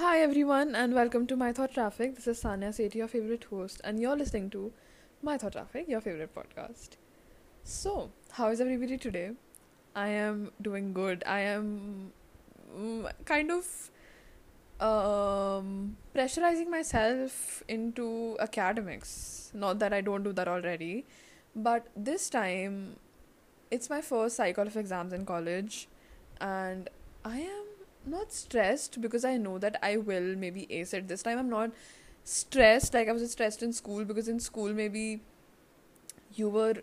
Hi everyone and welcome to My Thought Traffic. This is Sanya Sethi, your favorite host, and you're listening to My Thought Traffic, your favorite podcast. So, how is everybody today? I am doing good. I am mm, kind of um, pressurizing myself into academics. Not that I don't do that already, but this time it's my first cycle of exams in college, and I am not stressed because I know that I will maybe ace it this time. I'm not stressed like I was stressed in school because in school maybe you were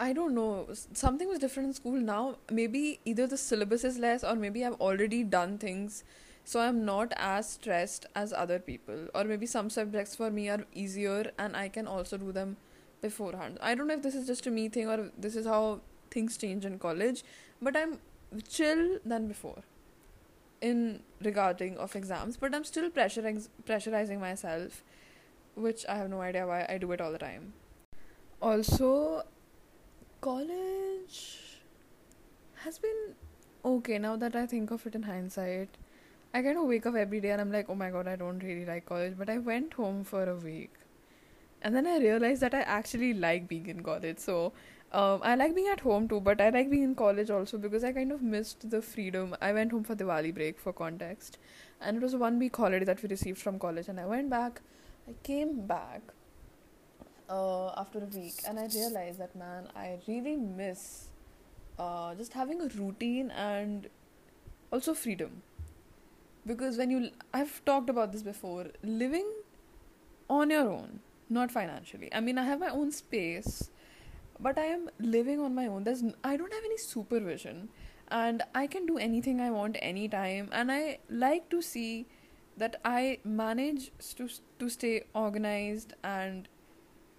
I don't know something was different in school now maybe either the syllabus is less or maybe I've already done things so I'm not as stressed as other people or maybe some subjects for me are easier and I can also do them beforehand. I don't know if this is just a me thing or this is how things change in college but I'm chill than before in regarding of exams but i'm still pressuring pressurizing myself which i have no idea why i do it all the time. Also college has been okay now that i think of it in hindsight. I kind of wake up every day and i'm like oh my god i don't really like college but i went home for a week. And then i realized that i actually like being in college so um, I like being at home too, but I like being in college also because I kind of missed the freedom. I went home for Diwali break for context, and it was a one week holiday that we received from college. And I went back. I came back uh, after a week, and I realized that man, I really miss uh, just having a routine and also freedom. Because when you, I've talked about this before, living on your own, not financially. I mean, I have my own space but I am living on my own. There's I don't have any supervision, and I can do anything I want anytime. And I like to see that I manage to to stay organized, and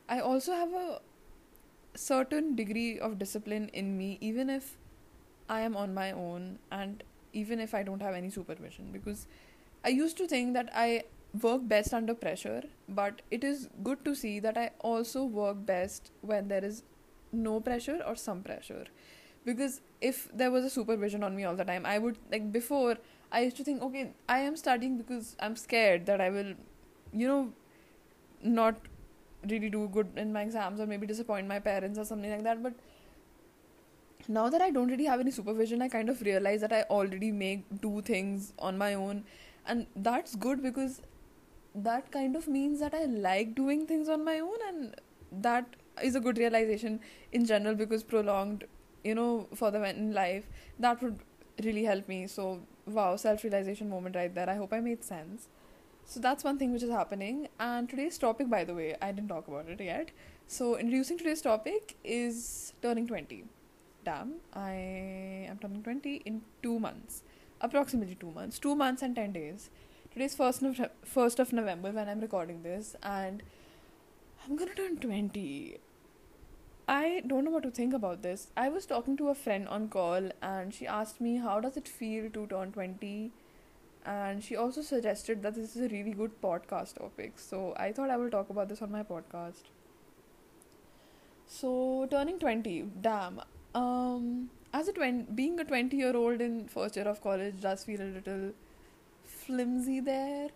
I also have a certain degree of discipline in me, even if I am on my own, and even if I don't have any supervision, because I used to think that I work best under pressure, but it is good to see that I also work best when there is no pressure or some pressure. Because if there was a supervision on me all the time i would like before i used to think okay i am studying because i'm scared that i will you know not really do good in my exams or maybe disappoint my parents or something like that. But now that i don't really have any supervision i kind of realize that i already make do things on my own. And that's good because that kind of means that i like doing things on my own and that is a good realization in general because prolonged you know for the in life that would really help me. So wow self realization moment right there. I hope i made sense. So that's one thing which is happening. And today's topic by the way i didn't talk about it yet. So introducing today's topic is turning 20 damn i am turning 20 in 2 months. Approximately 2 months. 2 months and 10 days. Today's first no- 1st of november when i'm recording this. And I'm gonna turn 20. I don't know what to think about this. I was talking to a friend on call and she asked me how does it feel to turn 20 and she also suggested that this is a really good podcast topic. So I thought I will talk about this on my podcast. So turning 20, damn. Um as a 20 being a 20 year old in first year of college does feel a little flimsy there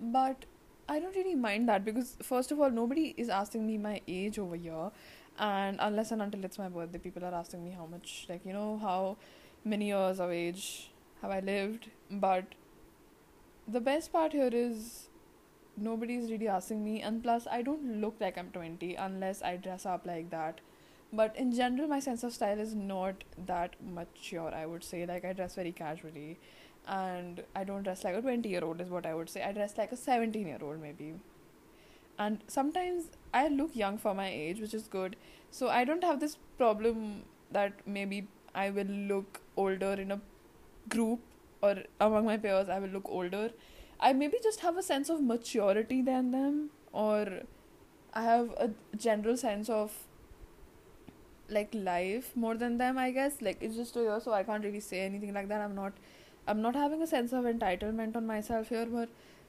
but I don't really mind that because first of all, nobody is asking me my age over here, and unless and until it's my birthday, people are asking me how much, like you know, how many years of age have I lived. But the best part here is nobody is really asking me, and plus, I don't look like I'm twenty unless I dress up like that. But in general, my sense of style is not that mature. I would say, like I dress very casually and I don't dress like a 20 year old, is what I would say. I dress like a 17 year old, maybe. And sometimes I look young for my age, which is good. So I don't have this problem that maybe I will look older in a group or among my peers, I will look older. I maybe just have a sense of maturity than them, or I have a general sense of like life more than them, I guess. Like it's just a year, so I can't really say anything like that. I'm not I'm not having a sense of entitlement on myself here, but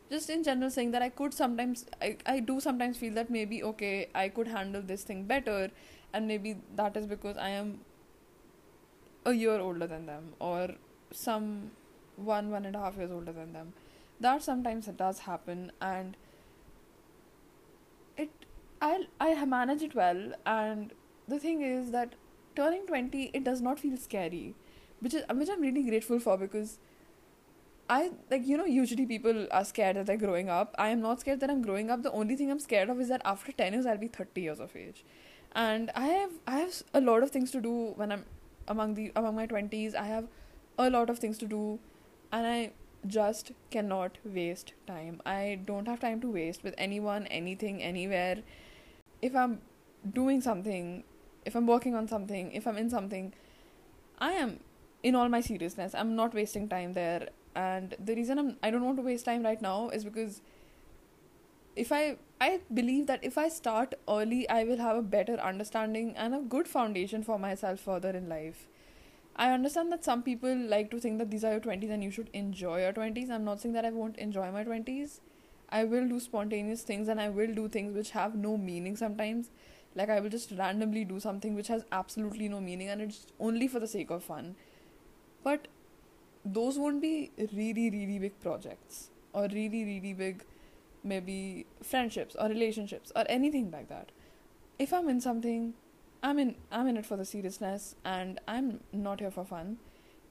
just in general saying that I could sometimes I, I do sometimes feel that maybe okay I could handle this thing better and maybe that is because I am a year older than them or some one one and a half years older than them. That sometimes it does happen and it I I manage it well and the thing is that turning 20 it does not feel scary which is which I'm really grateful for because I like you know usually people are scared that they're growing up. I am not scared that I'm growing up. The only thing I'm scared of is that after 10 years I'll be 30 years of age. And I have I have a lot of things to do when I'm among the among my 20s. I have a lot of things to do and I just cannot waste time. I don't have time to waste with anyone, anything, anywhere. If I'm doing something, if I'm working on something, if I'm in something, I am in all my seriousness. I'm not wasting time there and the reason I'm I don't want to waste time right now is because if I I believe that if I start early I will have a better understanding and a good foundation for myself further in life. I understand that some people like to think that these are your 20s and you should enjoy your 20s. I'm not saying that I won't enjoy my 20s. I will do spontaneous things and I will do things which have no meaning sometimes. Like I will just randomly do something which has absolutely no meaning and it's only for the sake of fun. But those won't be really really big projects or really really big maybe friendships or relationships or anything like that. If i'm in something i'm in i'm in it for the seriousness and i'm not here for fun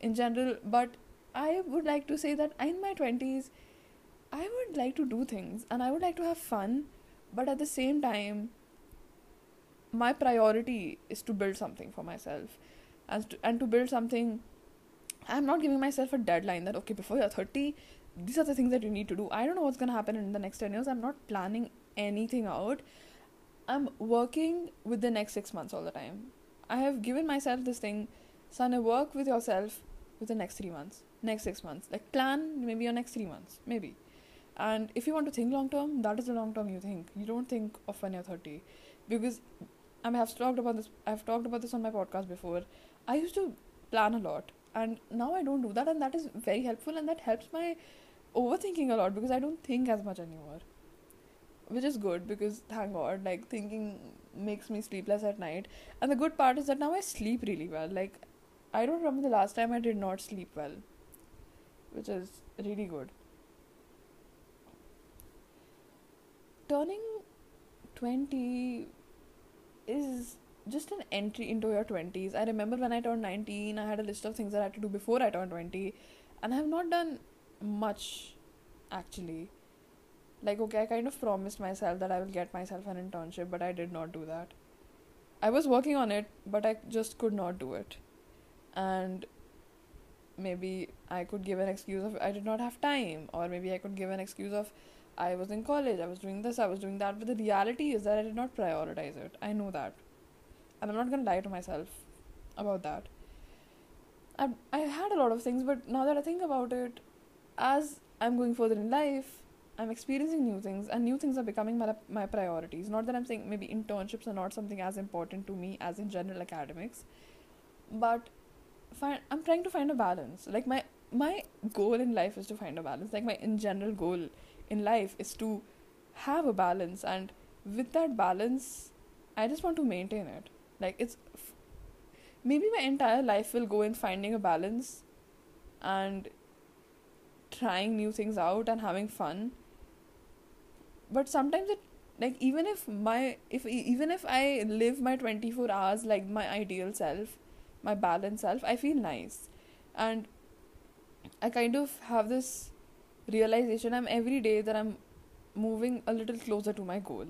in general. But i would like to say that in my 20s i would like to do things and i would like to have fun. But at the same time my priority is to build something for myself and to, and to build something I'm not giving myself a deadline that okay before you're 30 these are the things that you need to do. I don't know what's going to happen in the next 10 years. I'm not planning anything out. I'm working with the next 6 months all the time. I have given myself this thing, son, work with yourself with the next 3 months, next 6 months. Like plan maybe your next 3 months, maybe. And if you want to think long term, that is the long term you think. You don't think of when you're 30 because I I've talked about this. I've talked about this on my podcast before. I used to plan a lot and now i don't do that and that is very helpful and that helps my overthinking a lot because i don't think as much anymore. Which is good because thank god like thinking makes me sleepless at night. And the good part is that now i sleep really well. Like i don't remember the last time i did not sleep well which is really good. Turning 20 is just an entry into your 20s. I remember when I turned 19, I had a list of things that I had to do before I turned 20, and I have not done much actually. Like, okay, I kind of promised myself that I will get myself an internship, but I did not do that. I was working on it, but I just could not do it. And maybe I could give an excuse of I did not have time, or maybe I could give an excuse of I was in college, I was doing this, I was doing that. But the reality is that I did not prioritize it. I know that and I'm not gonna lie to myself about that. I I had a lot of things, but now that I think about it, as I'm going further in life, I'm experiencing new things, and new things are becoming my my priorities. Not that I'm saying maybe internships are not something as important to me as in general academics, but find, I'm trying to find a balance. Like my my goal in life is to find a balance. Like my in general goal in life is to have a balance, and with that balance, I just want to maintain it like it's maybe my entire life will go in finding a balance and trying new things out and having fun. But sometimes it like even if my if even if i live my 24 hours like my ideal self my balanced self i feel nice. And i kind of have this realization i'm every day that i'm moving a little closer to my goal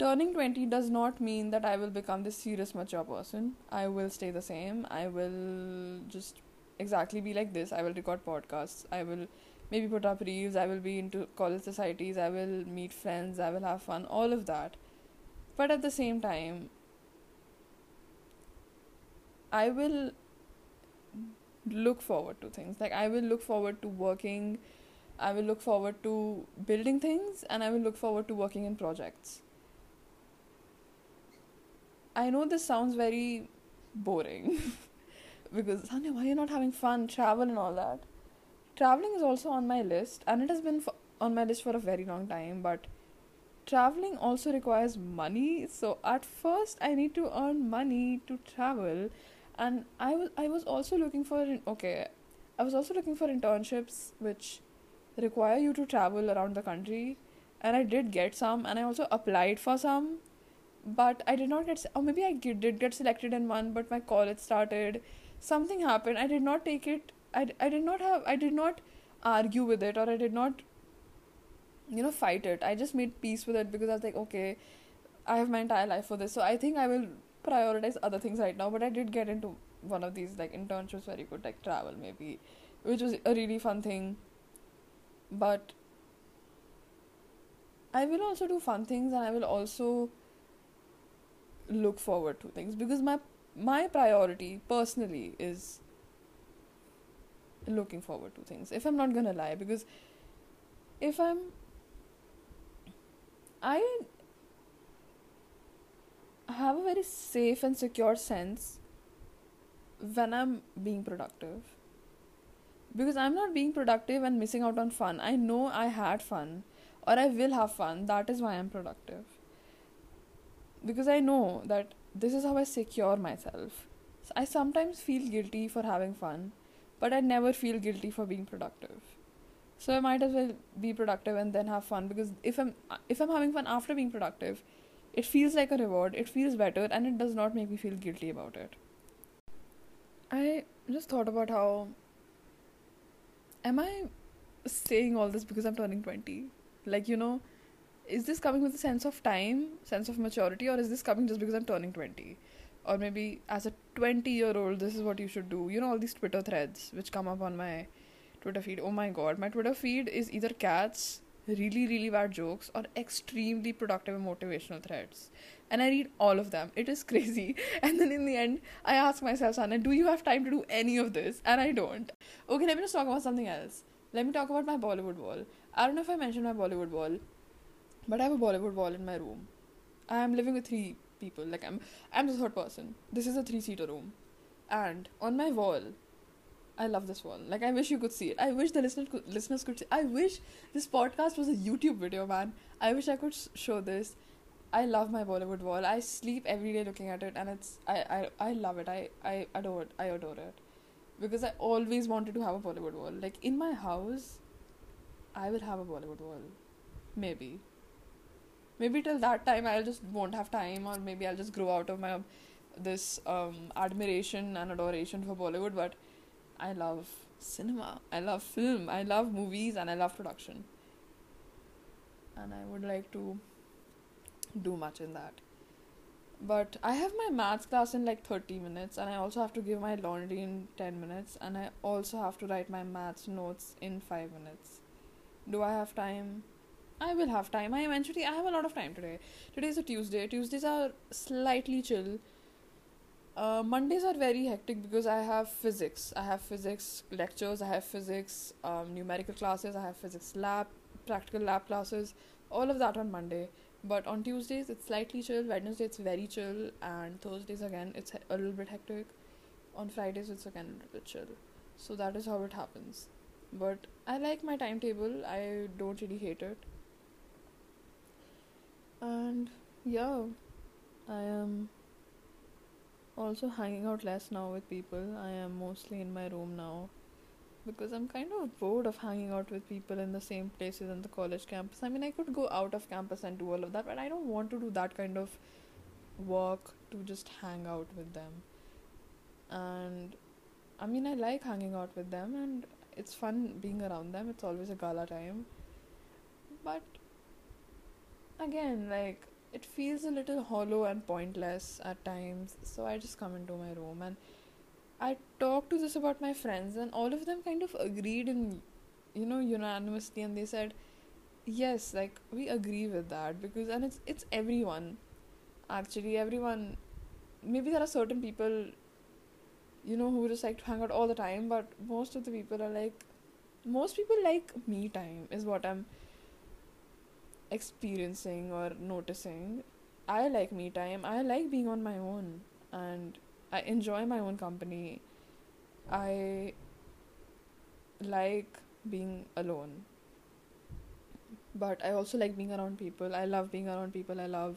turning 20 does not mean that I will become this serious mature person. I will stay the same. I will just exactly be like this. I will record podcasts. I will maybe put up reels. I will be into college societies. I will meet friends. I will have fun. All of that. But at the same time, I will look forward to things. Like, I will look forward to working. I will look forward to building things. And I will look forward to working in projects I know this sounds very boring because Sanya, why are you not having fun, travel, and all that? Traveling is also on my list, and it has been on my list for a very long time. But traveling also requires money, so at first I need to earn money to travel, and I was I was also looking for okay. I was also looking for internships which require you to travel around the country, and I did get some, and I also applied for some, but I did not get, or maybe I did get selected in one, but my college started, something happened. I did not take it. I, I did not have. I did not argue with it, or I did not, you know, fight it. I just made peace with it because I was like, okay, I have my entire life for this, so I think I will prioritize other things right now. But I did get into one of these like internships very good, like travel maybe, which was a really fun thing. But I will also do fun things and I will also look forward to things because my my priority personally is looking forward to things. If I'm not gonna lie, because if I'm I have a very safe and secure sense when I'm being productive. Because I'm not being productive and missing out on fun. I know I had fun or I will have fun. That is why I'm productive. Because I know that this is how I secure myself. So I sometimes feel guilty for having fun, but I never feel guilty for being productive. So I might as well be productive and then have fun because if I'm if I'm having fun after being productive, it feels like a reward, it feels better and it does not make me feel guilty about it. I just thought about how. Am I saying all this because I'm turning 20? Like, you know, is this coming with a sense of time, sense of maturity, or is this coming just because I'm turning 20? Or maybe as a 20 year old, this is what you should do. You know, all these Twitter threads which come up on my Twitter feed. Oh my god, my Twitter feed is either cats, really, really bad jokes, or extremely productive and motivational threads and I read all of them. It is crazy. And then in the end, I ask myself, Sanya, do you have time to do any of this? And I don't. Okay, let me just talk about something else. Let me talk about my Bollywood wall. I don't know if I mentioned my Bollywood wall, but I have a Bollywood wall in my room. I am living with three people. Like I'm, I'm the third person. This is a three-seater room, and on my wall, I love this wall. Like I wish you could see it. I wish the listeners could, listeners could see. I wish this podcast was a YouTube video, man. I wish I could show this I love my Bollywood wall. I sleep every day looking at it, and it's I I, I love it. I, I adore it. I adore it because I always wanted to have a Bollywood wall. Like in my house, I will have a Bollywood wall. Maybe. Maybe till that time I'll just won't have time, or maybe I'll just grow out of my this um, admiration and adoration for Bollywood. But I love cinema. I love film. I love movies, and I love production. And I would like to do much in that. But I have my maths class in like 30 minutes, and I also have to give my laundry in 10 minutes, and I also have to write my maths notes in 5 minutes. Do I have time? I will have time. I eventually I have a lot of time today. Today is a Tuesday. Tuesdays are slightly chill. Uh, Mondays are very hectic because I have physics. I have physics lectures. I have physics um, numerical classes. I have physics lab, practical lab classes. All of that on Monday. But on Tuesdays it's slightly chill, Wednesday it's very chill, and Thursdays again it's a little bit hectic. On Fridays it's again a little bit chill. So that is how it happens. But I like my timetable, I don't really hate it. And yeah, I am also hanging out less now with people. I am mostly in my room now because I'm kind of bored of hanging out with people in the same places in the college campus. I mean, I could go out of campus and do all of that, but I don't want to do that kind of work to just hang out with them. And I mean, I like hanging out with them, and it's fun being around them. It's always a gala time. But again, like, it feels a little hollow and pointless at times, so I just come into my room and I talked to this about my friends, and all of them kind of agreed in, you know, unanimously, and they said, yes, like we agree with that because, and it's it's everyone, actually, everyone. Maybe there are certain people, you know, who just like to hang out all the time, but most of the people are like, most people like me time is what I'm experiencing or noticing. I like me time. I like being on my own and I enjoy my own company. I like being alone. But I also like being around people. I love being around people. I love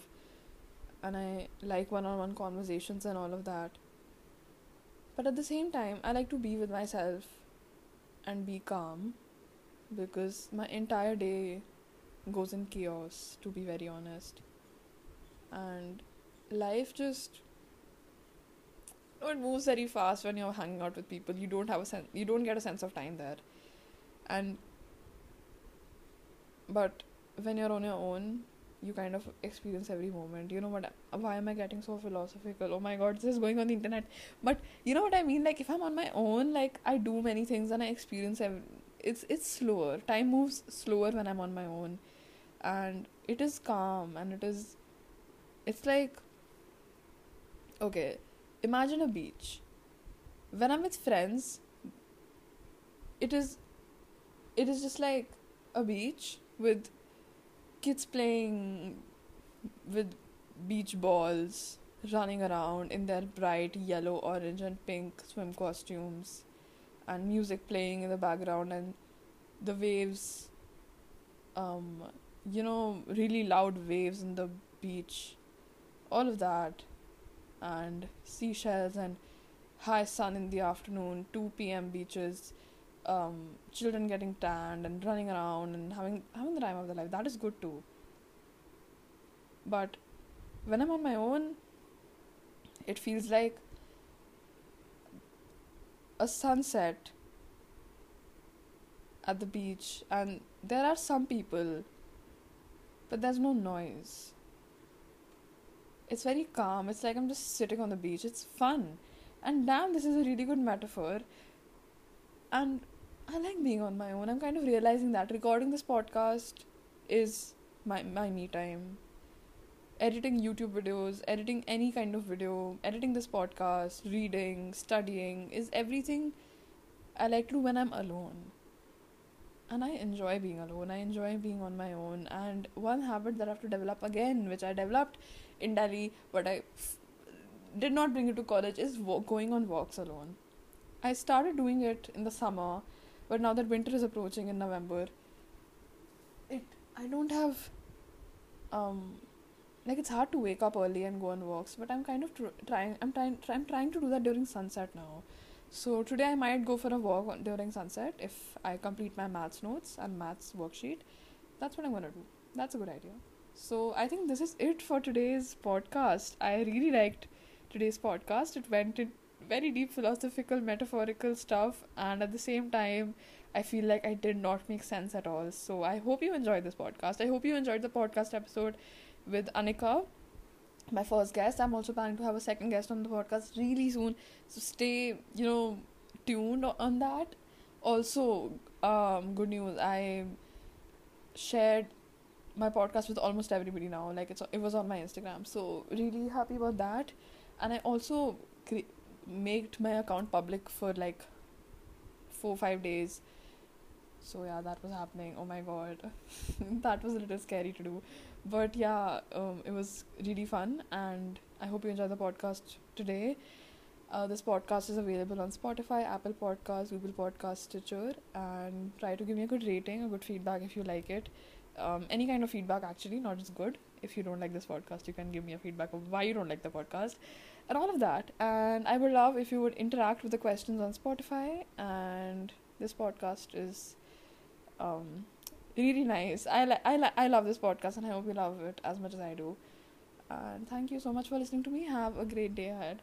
and I like one on one conversations and all of that. But at the same time, I like to be with myself and be calm because my entire day goes in chaos, to be very honest. And life just it moves very fast when you're hanging out with people. You don't have a sense. You don't get a sense of time there, and but when you're on your own, you kind of experience every moment. You know what? Why am I getting so philosophical? Oh my god, this is going on the internet. But you know what I mean? Like if I'm on my own, like I do many things and I experience. Every, it's it's slower. Time moves slower when I'm on my own, and it is calm and it is. It's like. Okay, imagine a beach. When I'm with friends, it is. It is just like a beach with kids playing with beach balls, running around in their bright yellow, orange, and pink swim costumes, and music playing in the background, and the waves, um, you know, really loud waves in the beach, all of that, and seashells and high sun in the afternoon, 2 p.m. beaches um, children getting tanned and running around and having having the time of their life. That is good too. But when I'm on my own, it feels like a sunset at the beach, and there are some people, but there's no noise. It's very calm. It's like I'm just sitting on the beach. It's fun. And damn, this is a really good metaphor. And I like being on my own. I'm kind of realizing that recording this podcast is my my me time. Editing YouTube videos, editing any kind of video, editing this podcast, reading, studying is everything I like to do when I'm alone. And I enjoy being alone. I enjoy being on my own. And one habit that I have to develop again, which I developed in Delhi, but I f- did not bring it to college, is wo- going on walks alone. I started doing it in the summer but now that winter is approaching in November, it I don't have um like it's hard to wake up early and go on walks, but I'm kind of tr- trying. I'm trying. Try, I'm trying to do that during sunset now. So today I might go for a walk during sunset if I complete my maths notes and maths worksheet. That's what I'm gonna do. That's a good idea. So I think this is it for today's podcast. I really liked today's podcast. It went in very deep philosophical, metaphorical stuff, and at the same time, I feel like I did not make sense at all. So I hope you enjoyed this podcast. I hope you enjoyed the podcast episode with Anika, my first guest. I'm also planning to have a second guest on the podcast really soon. So stay, you know, tuned on that. Also, um, good news. I shared my podcast with almost everybody now. Like it's it was on my Instagram. So really happy about that. And I also cre- made my account public for like four five days so yeah that was happening oh my god that was a little scary to do but yeah um, it was really fun and i hope you enjoyed the podcast today uh, this podcast is available on spotify apple podcast google podcast stitcher and try to give me a good rating a good feedback if you like it um, any kind of feedback actually not just good if you don't like this podcast you can give me a feedback of why you don't like the podcast and all of that. And I would love if you would interact with the questions on Spotify. And this podcast is um, really nice. I I I love this podcast, and I hope you love it as much as I do. And thank you so much for listening to me. Have a great day ahead.